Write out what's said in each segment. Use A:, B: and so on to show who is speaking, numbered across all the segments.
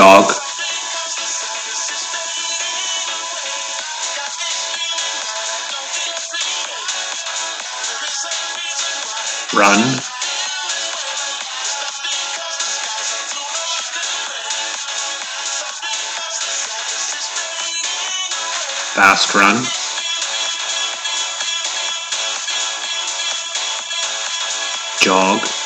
A: dog. Run. Fast run. Jog.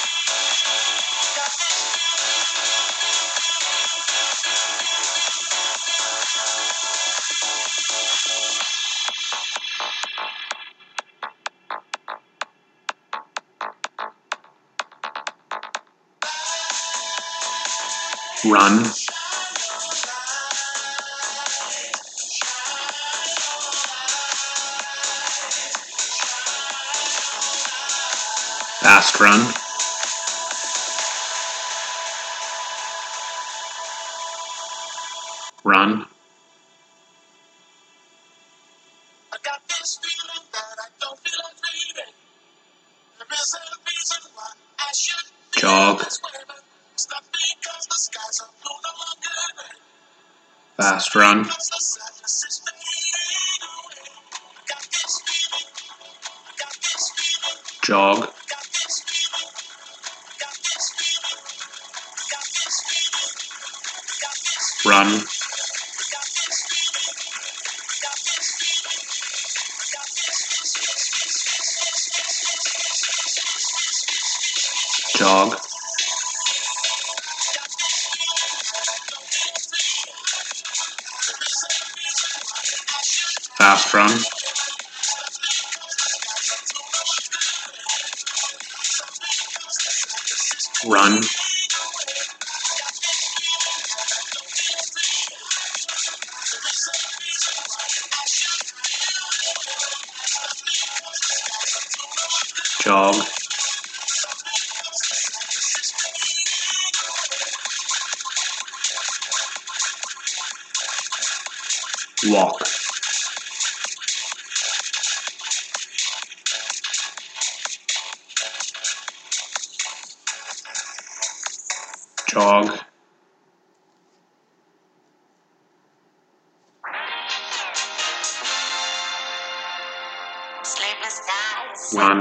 B: last
A: run. run. jog. Walk. Jog.
C: One.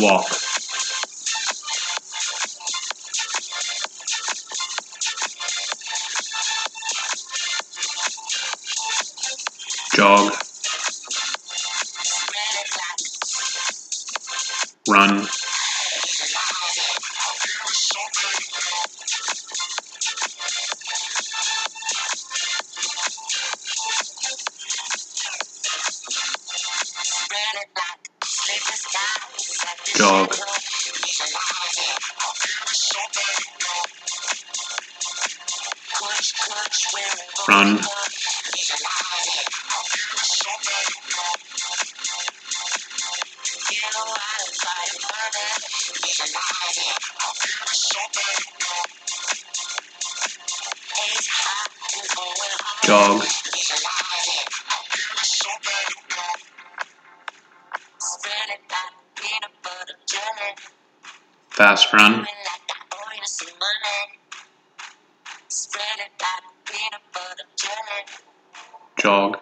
A: walk.
C: dog.
A: Run. Jog.
D: Fast run. Jog.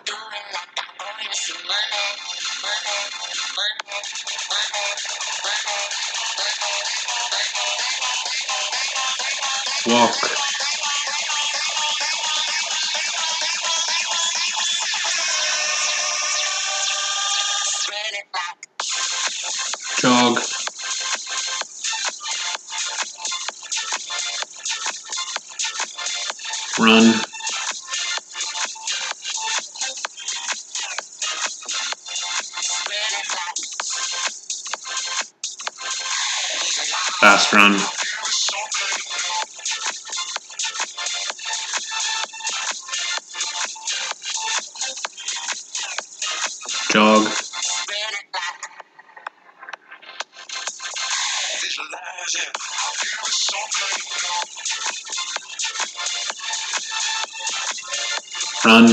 D: Run.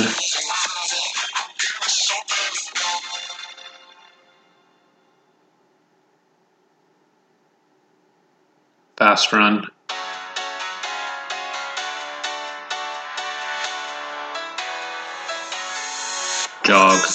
D: Fast run. Jog.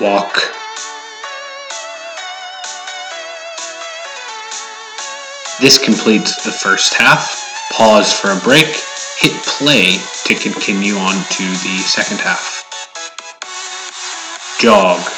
D: Walk.
A: This
D: completes the first half. Pause for a break. Hit play to continue on to the second half. Jog.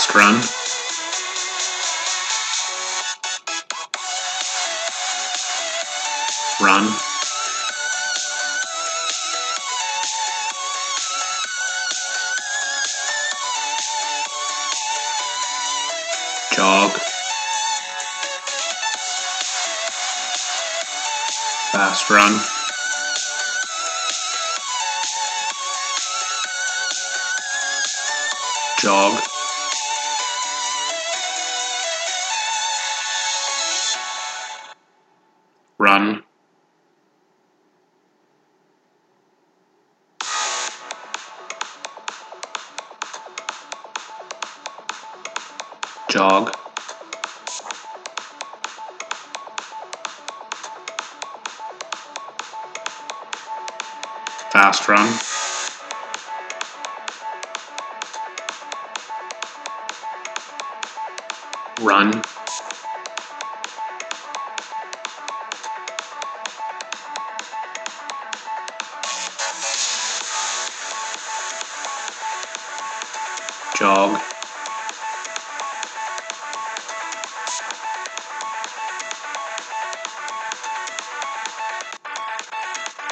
A: last
D: run. Run. Jog. Fast run. jog.
A: jog. Fast run. Run.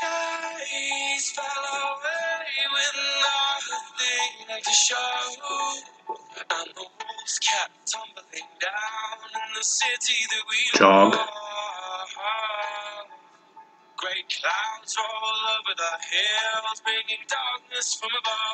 B: days fell away with nothing to show. And the walls kept tumbling down in the city that we
A: Jog.
B: Love. Great clouds roll over the hills, bringing darkness from above.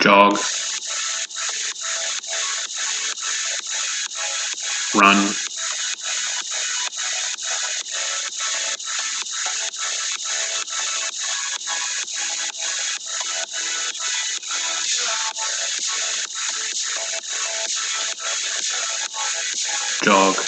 A: jog, run, jog.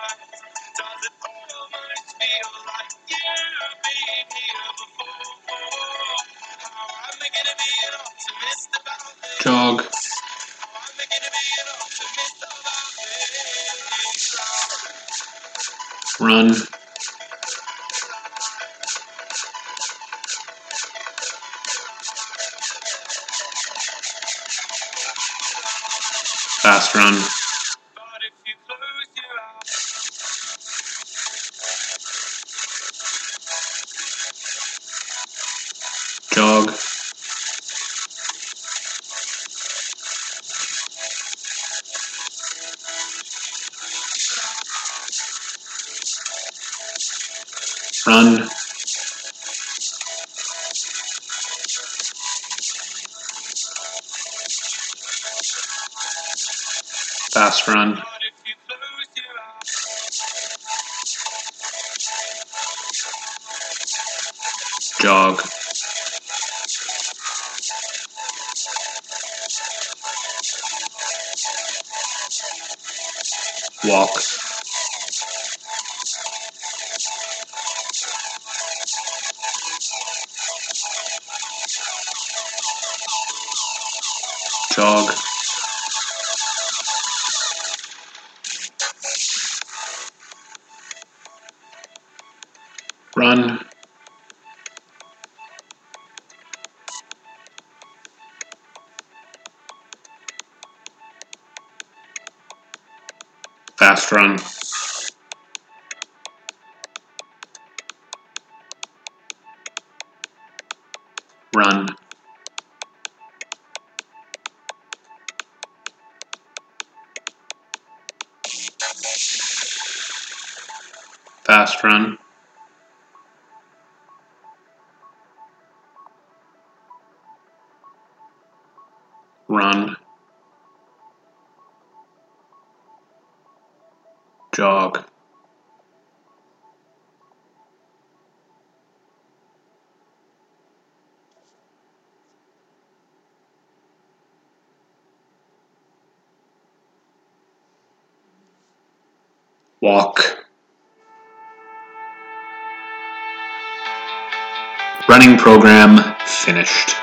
A: jog. Run. Fast run. fast run. Jog. Walk. run.
B: Fast run. Run. Fast run. Run. Jog. Walk. Running program finished.